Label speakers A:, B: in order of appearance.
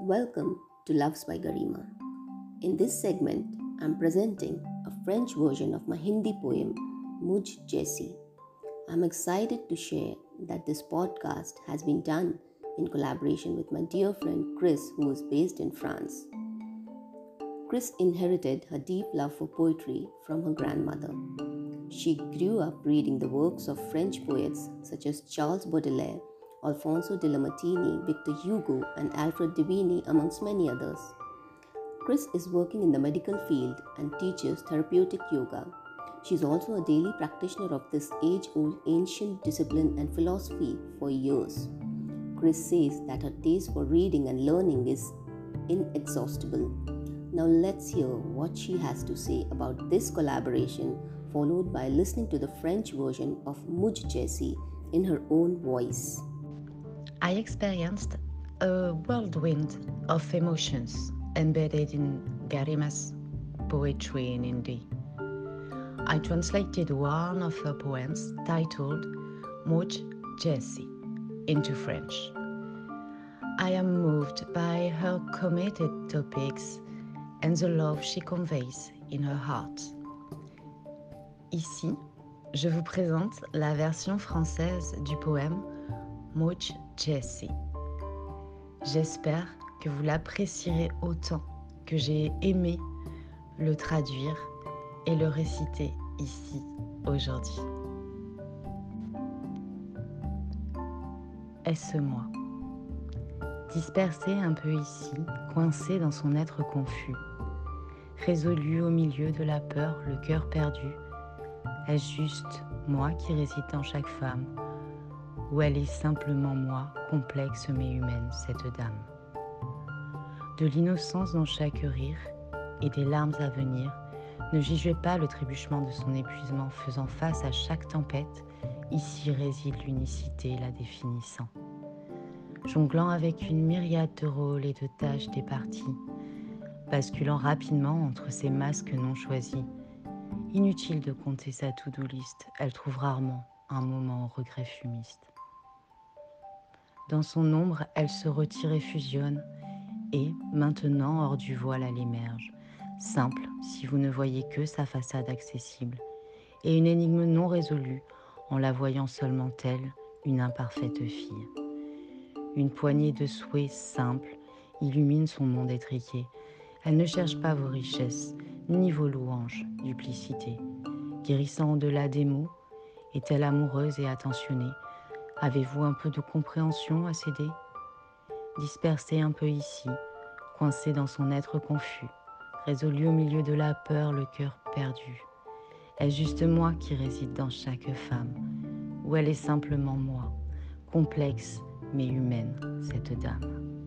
A: Welcome to Loves by Garima. In this segment, I'm presenting a French version of my Hindi poem, Muj Jaisi. I'm excited to share that this podcast has been done in collaboration with my dear friend Chris, who is based in France. Chris inherited her deep love for poetry from her grandmother. She grew up reading the works of French poets such as Charles Baudelaire, Alfonso de Lamartine, Victor Hugo, and Alfred de Vigny, amongst many others. Chris is working in the medical field and teaches therapeutic yoga. She is also a daily practitioner of this age old ancient discipline and philosophy for years. Chris says that her taste for reading and learning is inexhaustible. Now, let's hear what she has to say about this collaboration, followed by listening to the French version of Muj Jaisi in her own voice.
B: I experienced a whirlwind of emotions embedded in Garima's poetry in Hindi. I translated one of her poems titled Muj Jaisi into French. I am moved by her committed topics and the love she conveys in her heart. Ici, je vous présente la version française du poème Jaisi. J'espère que vous l'apprécierez autant que j'ai aimé le traduire et le réciter ici aujourd'hui. Est-ce moi? Dispersé un peu ici, coincé dans son être confus, résolu au milieu de la peur, le cœur perdu, est-ce juste moi qui réside en chaque femme, ou elle est simplement moi, complexe mais humaine, cette dame de l'innocence dans chaque rire et des larmes à venir, ne jugez pas le trébuchement de son épuisement faisant face à chaque tempête, ici réside l'unicité la définissant. Jonglant avec une myriade de rôles et de tâches départies, basculant rapidement entre ces masques non choisis, inutile de compter sa to-do list, elle trouve rarement un moment au regret fumiste. Dans son ombre, elle se retire et fusionne, et, maintenant hors du voile, elle émerge, simple si vous ne voyez que sa façade accessible, et une énigme non résolue en la voyant seulement telle une imparfaite fille. Une poignée de souhaits simples illumine son monde étriqué. Elle ne cherche pas vos richesses, ni vos louanges, duplicité. Guérissant au-delà des mots, est-elle amoureuse et attentionnée? Avez-vous un peu de compréhension à céder? Dispersé un peu ici, coincé dans son être confus, résolu au milieu de la peur, le cœur perdu. Est-ce juste moi qui réside dans chaque femme, ou elle est simplement moi, complexe mais humaine, cette dame?